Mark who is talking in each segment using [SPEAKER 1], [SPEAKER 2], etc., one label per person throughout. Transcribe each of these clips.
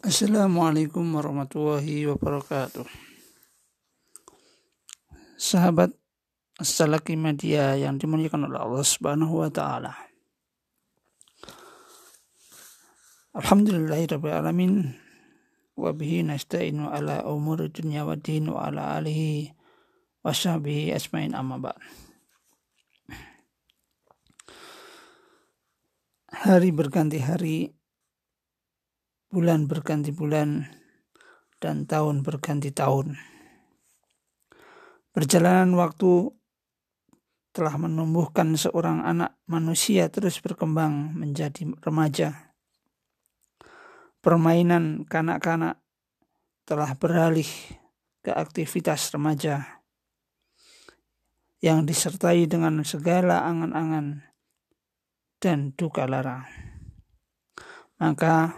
[SPEAKER 1] Assalamualaikum warahmatullahi wabarakatuh. Sahabat Salaki Media yang dimuliakan oleh Allah Subhanahu wa taala. Alhamdulillahirabbil alamin wa bihi nasta'inu ala umuri dunya wa din wa ala alihi wa sahbihi asmain amma ba'd. Hari berganti hari, bulan berganti bulan, dan tahun berganti tahun. Perjalanan waktu telah menumbuhkan seorang anak manusia terus berkembang menjadi remaja. Permainan kanak-kanak telah beralih ke aktivitas remaja yang disertai dengan segala angan-angan dan duka lara. Maka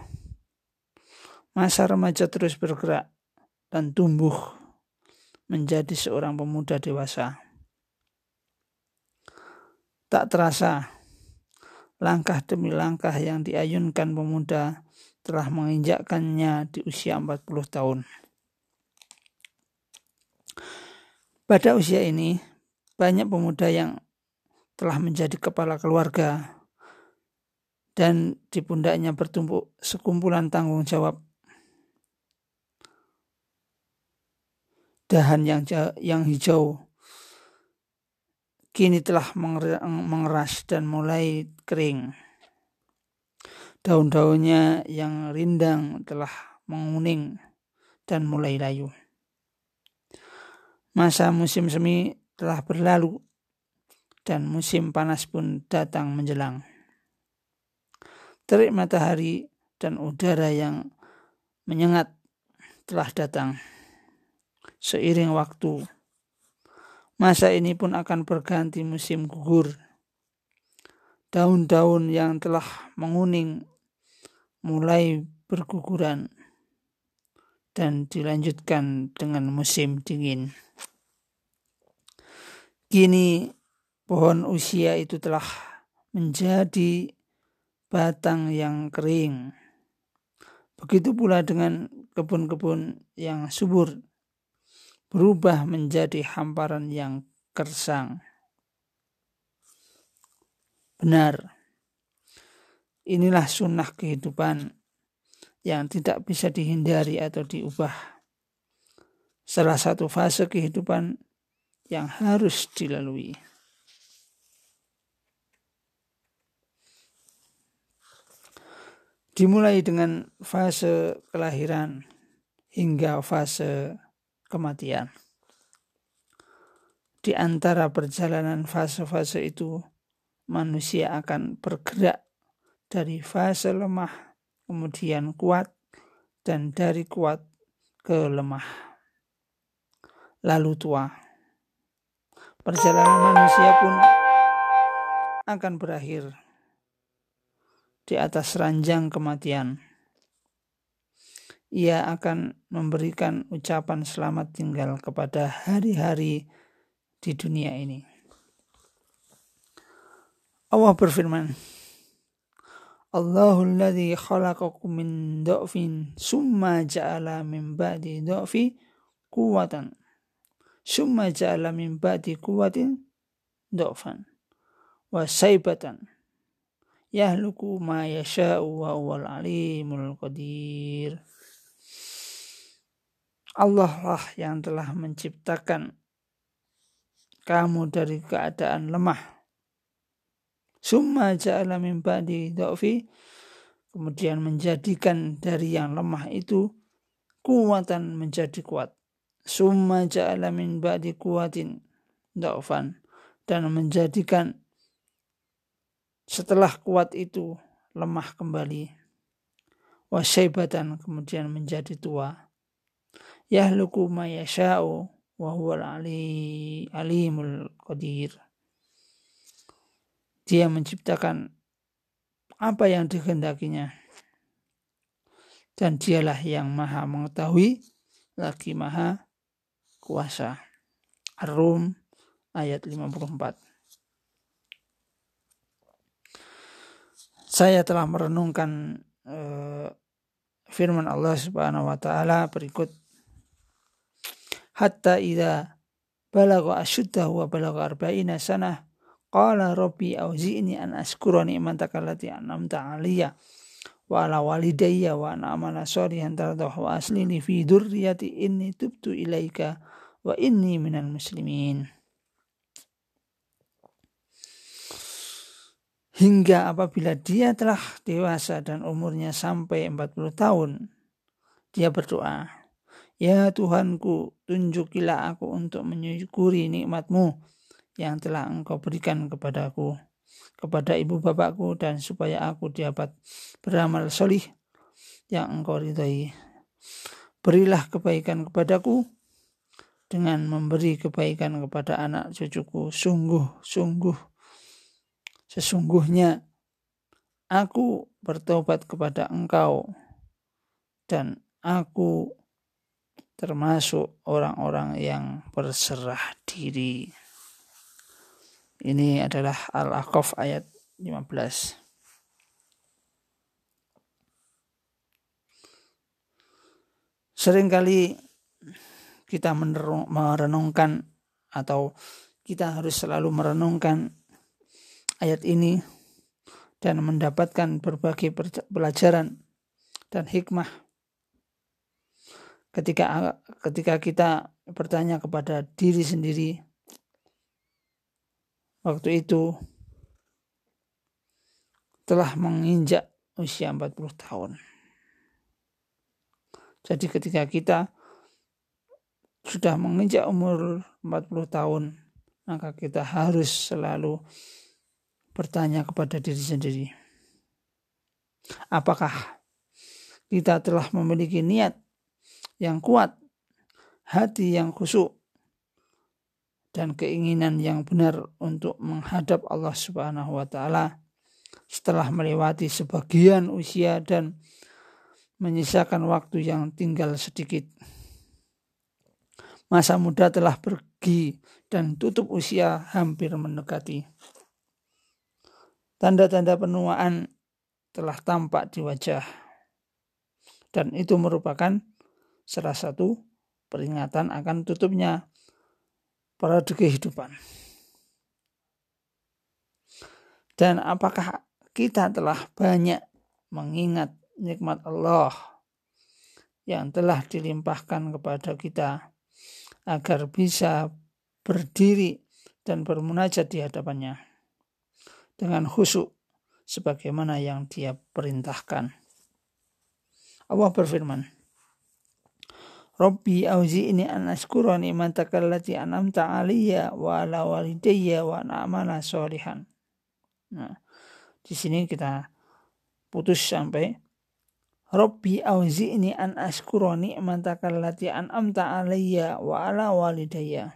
[SPEAKER 1] masa remaja terus bergerak dan tumbuh menjadi seorang pemuda dewasa. Tak terasa, langkah demi langkah yang diayunkan pemuda telah menginjakkannya di usia 40 tahun. Pada usia ini, banyak pemuda yang telah menjadi kepala keluarga dan di pundaknya bertumpuk sekumpulan tanggung jawab. Dahan yang yang hijau kini telah mengeras dan mulai kering. Daun-daunnya yang rindang telah menguning dan mulai layu. Masa musim semi telah berlalu dan musim panas pun datang menjelang terik matahari dan udara yang menyengat telah datang. Seiring waktu, masa ini pun akan berganti musim gugur. Daun-daun yang telah menguning mulai berguguran dan dilanjutkan dengan musim dingin. Kini pohon usia itu telah menjadi batang yang kering. Begitu pula dengan kebun-kebun yang subur berubah menjadi hamparan yang kersang. Benar, inilah sunnah kehidupan yang tidak bisa dihindari atau diubah. Salah satu fase kehidupan yang harus dilalui. dimulai dengan fase kelahiran hingga fase kematian. Di antara perjalanan fase-fase itu, manusia akan bergerak dari fase lemah, kemudian kuat, dan dari kuat ke lemah, lalu tua. Perjalanan manusia pun akan berakhir di atas ranjang kematian. Ia akan memberikan ucapan selamat tinggal kepada hari-hari di dunia ini. Allah berfirman, Allahul ladzi khalaqakum min dha'fin summa ja'ala min ba'di dha'fi quwwatan summa ja'ala min ba'di quwwatin dha'fan wa saibatan yahluku ma yasha'u wa huwal alimul qadir. Allah lah yang telah menciptakan kamu dari keadaan lemah. Summa ja'ala min ba'di dha'fi kemudian menjadikan dari yang lemah itu kuatan menjadi kuat. Summa ja'ala min ba'di kuatin dha'fan dan menjadikan setelah kuat itu lemah kembali. Wasyaibatan kemudian menjadi tua. Yahluku ma yasha'u wa huwal ali, alimul qadir. Dia menciptakan apa yang dikehendakinya. Dan dialah yang maha mengetahui lagi maha kuasa. Ar-Rum ayat 54. saya telah merenungkan uh, firman Allah Subhanahu wa taala berikut hatta idza balagha asyuddahu wa balagha arba'ina sanah qala rabbi auzi'ni an askura ni'mataka allati an'amta 'alayya wa ala walidayya wa an amala sholihan tardahu wa aslini fi dzurriyyati inni tubtu ilaika wa inni minal muslimin hingga apabila dia telah dewasa dan umurnya sampai 40 tahun dia berdoa Ya Tuhanku, tunjukilah aku untuk menyukuri nikmatmu yang telah engkau berikan kepadaku, kepada ibu bapakku, dan supaya aku dapat beramal solih yang engkau ridhoi. Berilah kebaikan kepadaku dengan memberi kebaikan kepada anak cucuku. Sungguh-sungguh, sesungguhnya aku bertobat kepada engkau dan aku termasuk orang-orang yang berserah diri. Ini adalah Al-Aqaf ayat 15. Seringkali kita merenungkan atau kita harus selalu merenungkan ayat ini dan mendapatkan berbagai pelajaran dan hikmah ketika ketika kita bertanya kepada diri sendiri waktu itu telah menginjak usia 40 tahun. Jadi ketika kita sudah menginjak umur 40 tahun, maka kita harus selalu bertanya kepada diri sendiri. Apakah kita telah memiliki niat yang kuat, hati yang khusyuk, dan keinginan yang benar untuk menghadap Allah Subhanahu wa taala setelah melewati sebagian usia dan menyisakan waktu yang tinggal sedikit. Masa muda telah pergi dan tutup usia hampir mendekati. Tanda-tanda penuaan telah tampak di wajah. Dan itu merupakan salah satu peringatan akan tutupnya parade kehidupan. Dan apakah kita telah banyak mengingat nikmat Allah yang telah dilimpahkan kepada kita agar bisa berdiri dan bermunajat di hadapannya dengan khusyuk sebagaimana yang dia perintahkan. Allah berfirman, Rabbi auzi'ni an askura ni'mataka allati an'amta 'alayya wa ala walidayya wa na'mala sholihan. Nah, di sini kita putus sampai Rabbi auzi'ni an askura ni'mataka allati an'amta 'alayya wa ala walidayya.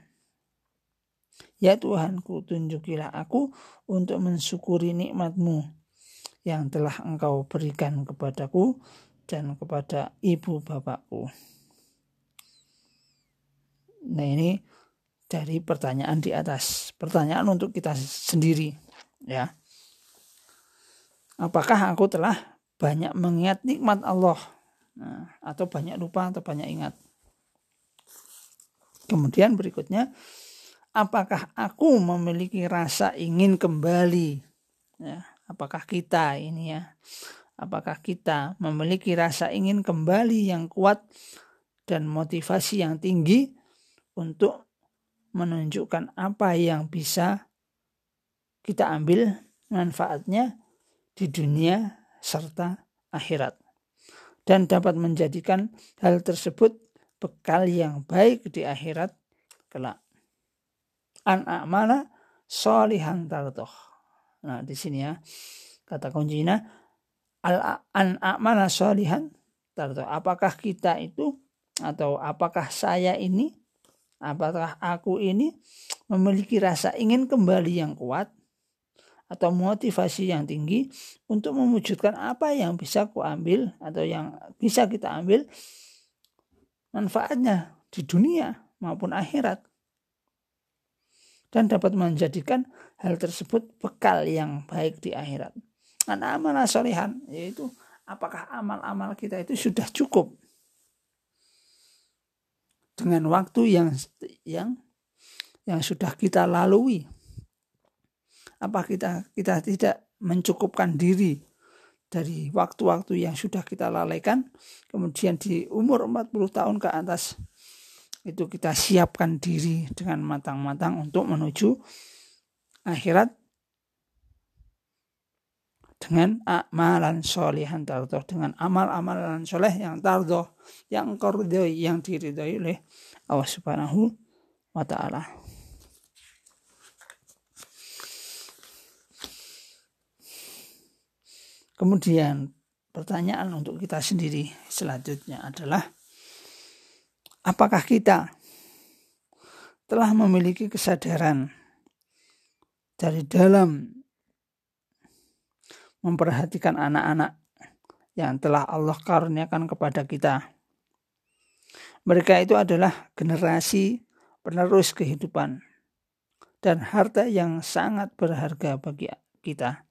[SPEAKER 1] Ya Tuhanku, tunjukilah aku untuk mensyukuri nikmatmu yang telah engkau berikan kepadaku dan kepada ibu bapakku. Nah ini dari pertanyaan di atas. Pertanyaan untuk kita sendiri. ya. Apakah aku telah banyak mengingat nikmat Allah? Nah, atau banyak lupa atau banyak ingat? Kemudian berikutnya, apakah aku memiliki rasa ingin kembali? Ya, apakah kita ini ya? Apakah kita memiliki rasa ingin kembali yang kuat dan motivasi yang tinggi untuk menunjukkan apa yang bisa kita ambil manfaatnya di dunia serta akhirat dan dapat menjadikan hal tersebut bekal yang baik di akhirat kelak. An amala solihan tartoh. Nah, di sini ya kata kuncinya al an amala solihan tartoh. Apakah kita itu atau apakah saya ini Apakah aku ini memiliki rasa ingin kembali yang kuat atau motivasi yang tinggi untuk mewujudkan apa yang bisa kuambil atau yang bisa kita ambil manfaatnya di dunia maupun akhirat dan dapat menjadikan hal tersebut bekal yang baik di akhirat. Anak amanah solihan yaitu apakah amal-amal kita itu sudah cukup dengan waktu yang yang yang sudah kita lalui. Apa kita kita tidak mencukupkan diri dari waktu-waktu yang sudah kita lalaikan kemudian di umur 40 tahun ke atas itu kita siapkan diri dengan matang-matang untuk menuju akhirat dengan amalan solehan tardoh dengan amal-amalan soleh yang tardoh yang kordoh yang diridhoi oleh Allah Subhanahu wa taala. Kemudian pertanyaan untuk kita sendiri selanjutnya adalah apakah kita telah memiliki kesadaran dari dalam memperhatikan anak-anak yang telah Allah karuniakan kepada kita. Mereka itu adalah generasi penerus kehidupan dan harta yang sangat berharga bagi kita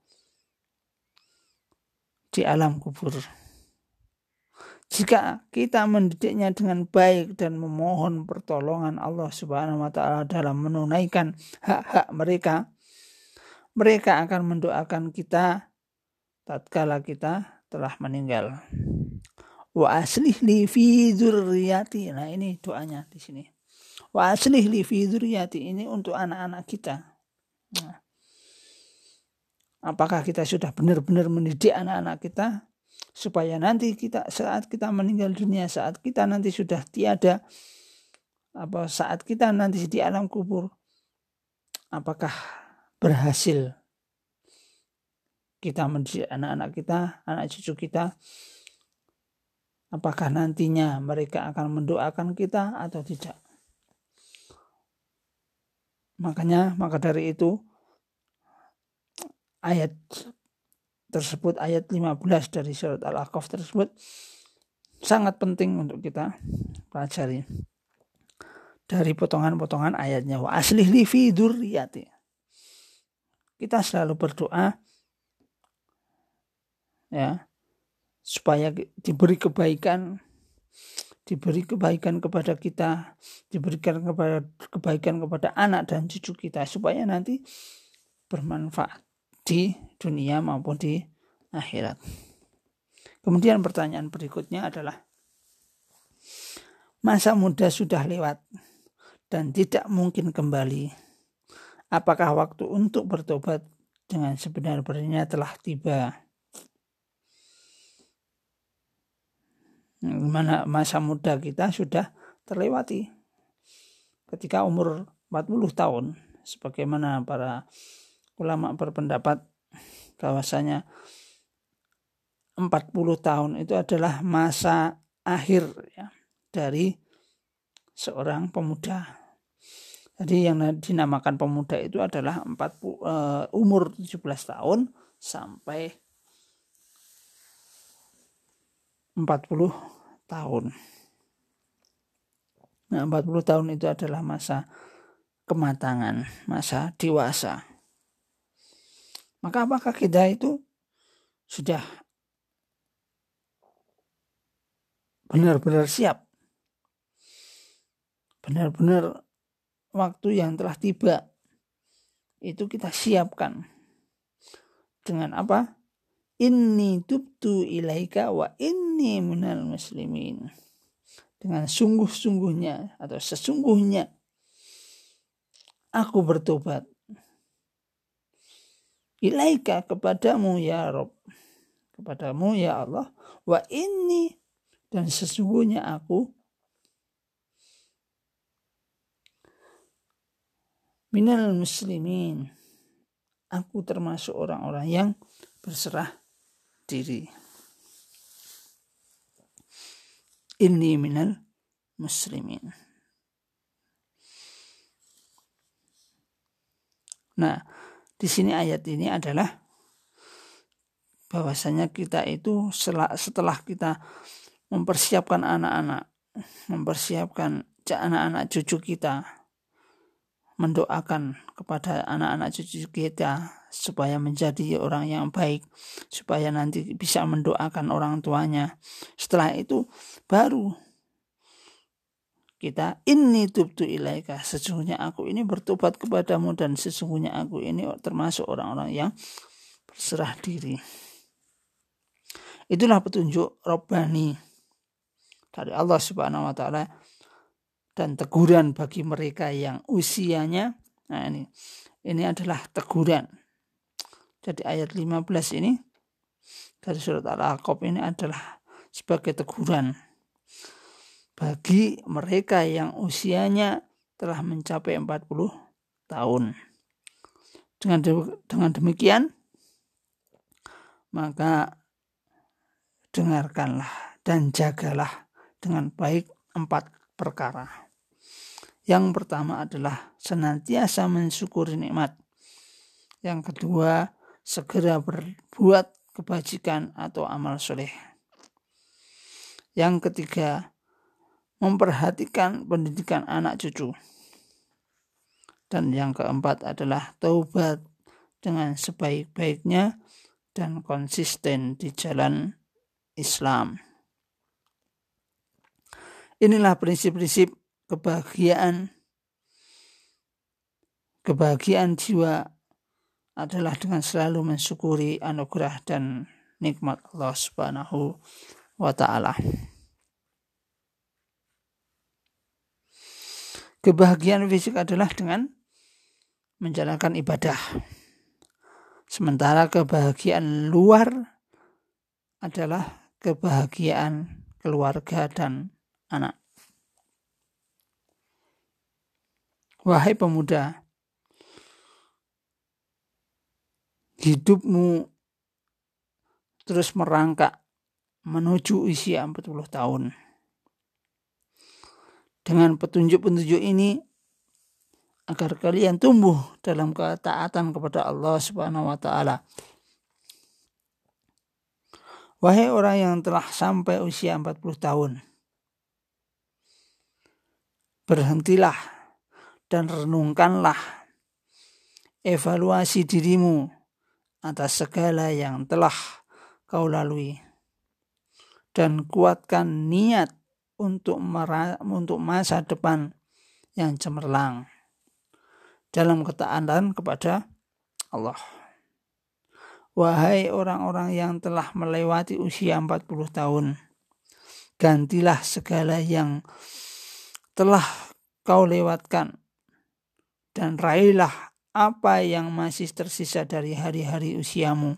[SPEAKER 1] di alam kubur. Jika kita mendidiknya dengan baik dan memohon pertolongan Allah Subhanahu wa taala dalam menunaikan hak-hak mereka, mereka akan mendoakan kita tatkala kita telah meninggal. Wa aslih li fi dzurriyyati. Nah, ini doanya di sini. Wa aslih li fi dzurriyyati ini untuk anak-anak kita. Nah, Apakah kita sudah benar-benar mendidik anak-anak kita supaya nanti kita saat kita meninggal dunia, saat kita nanti sudah tiada apa saat kita nanti di alam kubur apakah berhasil kita mendidik anak-anak kita, anak cucu kita apakah nantinya mereka akan mendoakan kita atau tidak. Makanya maka dari itu ayat tersebut ayat 15 dari surat Al-Aqaf tersebut sangat penting untuk kita pelajari dari potongan-potongan ayatnya wa aslih li fi dzurriyyati kita selalu berdoa ya supaya diberi kebaikan diberi kebaikan kepada kita diberikan kepada kebaikan kepada anak dan cucu kita supaya nanti bermanfaat di dunia maupun di akhirat. Kemudian pertanyaan berikutnya adalah masa muda sudah lewat dan tidak mungkin kembali. Apakah waktu untuk bertobat dengan sebenar-benarnya telah tiba? Mana masa muda kita sudah terlewati ketika umur 40 tahun sebagaimana para ulama berpendapat bahwasanya 40 tahun itu adalah masa akhir ya, dari seorang pemuda. Jadi yang dinamakan pemuda itu adalah 40 uh, eh, umur 17 tahun sampai 40 tahun. Nah, 40 tahun itu adalah masa kematangan, masa dewasa. Maka apakah kita itu sudah benar-benar siap? Benar-benar waktu yang telah tiba itu kita siapkan dengan apa? Inni tubtu ilaika wa inni minal muslimin. Dengan sungguh-sungguhnya atau sesungguhnya aku bertobat. Ilaika kepadamu ya Rob. Kepadamu ya Allah. Wa ini dan sesungguhnya aku minal muslimin. Aku termasuk orang-orang yang berserah diri ini minal muslimin nah di sini ayat ini adalah bahwasanya kita itu setelah kita mempersiapkan anak-anak, mempersiapkan anak-anak cucu kita mendoakan kepada anak-anak cucu kita supaya menjadi orang yang baik, supaya nanti bisa mendoakan orang tuanya. Setelah itu baru kita ini tubtu ilaika sesungguhnya aku ini bertobat kepadamu dan sesungguhnya aku ini termasuk orang-orang yang berserah diri. Itulah petunjuk Robbani dari Allah Subhanahu wa taala dan teguran bagi mereka yang usianya nah ini ini adalah teguran. Jadi ayat 15 ini dari surat Al-Aqab ini adalah sebagai teguran bagi mereka yang usianya telah mencapai 40 tahun. Dengan dengan demikian maka dengarkanlah dan jagalah dengan baik empat perkara. Yang pertama adalah senantiasa mensyukuri nikmat. Yang kedua, segera berbuat kebajikan atau amal soleh. Yang ketiga, memperhatikan pendidikan anak cucu. Dan yang keempat adalah taubat dengan sebaik-baiknya dan konsisten di jalan Islam. Inilah prinsip-prinsip kebahagiaan. Kebahagiaan jiwa adalah dengan selalu mensyukuri anugerah dan nikmat Allah Subhanahu wa taala. Kebahagiaan fisik adalah dengan menjalankan ibadah. Sementara kebahagiaan luar adalah kebahagiaan keluarga dan anak. Wahai pemuda, hidupmu terus merangkak menuju usia 40 tahun. Dengan petunjuk-petunjuk ini agar kalian tumbuh dalam ketaatan kepada Allah Subhanahu wa taala Wahai orang yang telah sampai usia 40 tahun, berhentilah dan renungkanlah evaluasi dirimu atas segala yang telah kau lalui dan kuatkan niat untuk untuk masa depan yang cemerlang dalam ketaatan kepada Allah. Wahai orang-orang yang telah melewati usia 40 tahun, gantilah segala yang telah kau lewatkan dan raihlah apa yang masih tersisa dari hari-hari usiamu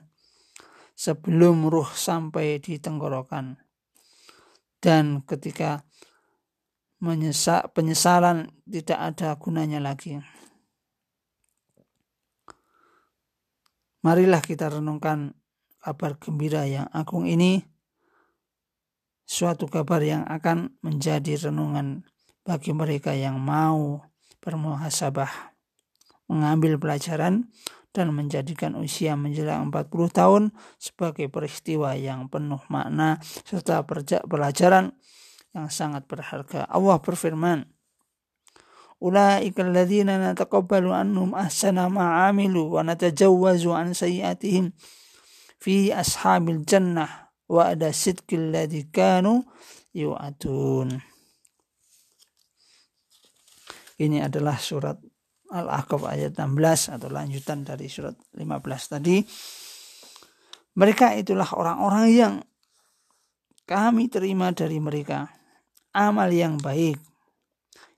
[SPEAKER 1] sebelum ruh sampai di tenggorokan. Dan ketika menyesal, penyesalan tidak ada gunanya lagi. Marilah kita renungkan kabar gembira yang agung ini, suatu kabar yang akan menjadi renungan bagi mereka yang mau bermuhasabah, mengambil pelajaran dan menjadikan usia menjelang 40 tahun sebagai peristiwa yang penuh makna serta pelajaran yang sangat berharga. Allah berfirman, Ula'ikal ladhina nataqabbalu anhum ahsana ma'amilu wa natajawwazu an sayiatihim fi ashabil jannah wa ada sidqil ladhi kanu yu'atun. Ini adalah surat Al-Ahqaf ayat 16 atau lanjutan dari surat 15 tadi. Mereka itulah orang-orang yang kami terima dari mereka amal yang baik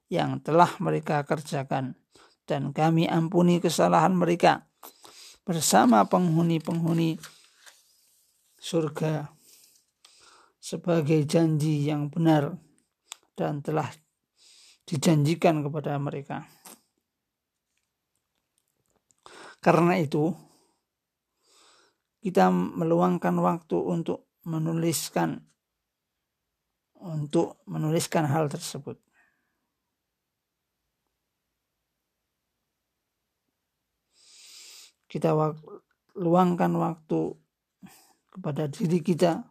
[SPEAKER 1] yang telah mereka kerjakan dan kami ampuni kesalahan mereka bersama penghuni-penghuni surga sebagai janji yang benar dan telah dijanjikan kepada mereka. Karena itu, kita meluangkan waktu untuk menuliskan untuk menuliskan hal tersebut. kita luangkan waktu kepada diri kita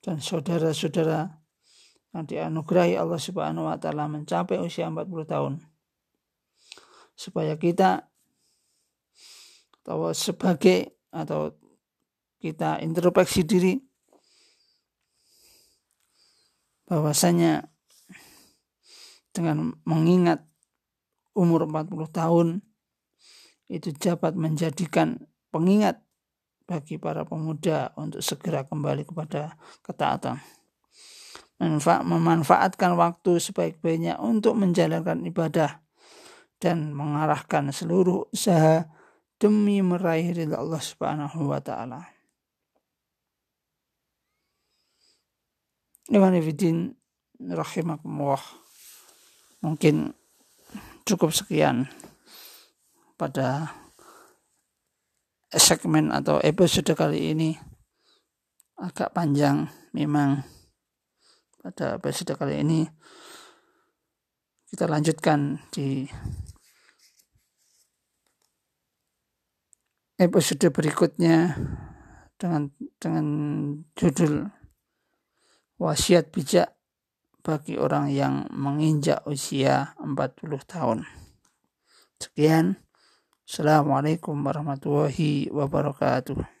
[SPEAKER 1] dan saudara-saudara dianugerahi Allah Subhanahu wa taala mencapai usia 40 tahun. supaya kita atau sebagai atau kita introspeksi diri bahwasanya dengan mengingat umur 40 tahun itu dapat menjadikan pengingat bagi para pemuda untuk segera kembali kepada ketaatan. Memanfaatkan waktu sebaik-baiknya untuk menjalankan ibadah dan mengarahkan seluruh usaha demi meraih ridha Allah Subhanahu wa taala. Rahimakumullah. Mungkin cukup sekian pada segmen atau episode kali ini agak panjang memang pada episode kali ini kita lanjutkan di episode berikutnya dengan dengan judul wasiat bijak bagi orang yang menginjak usia 40 tahun. Sekian. Assalamualaikum warahmatullahi wabarakatuh.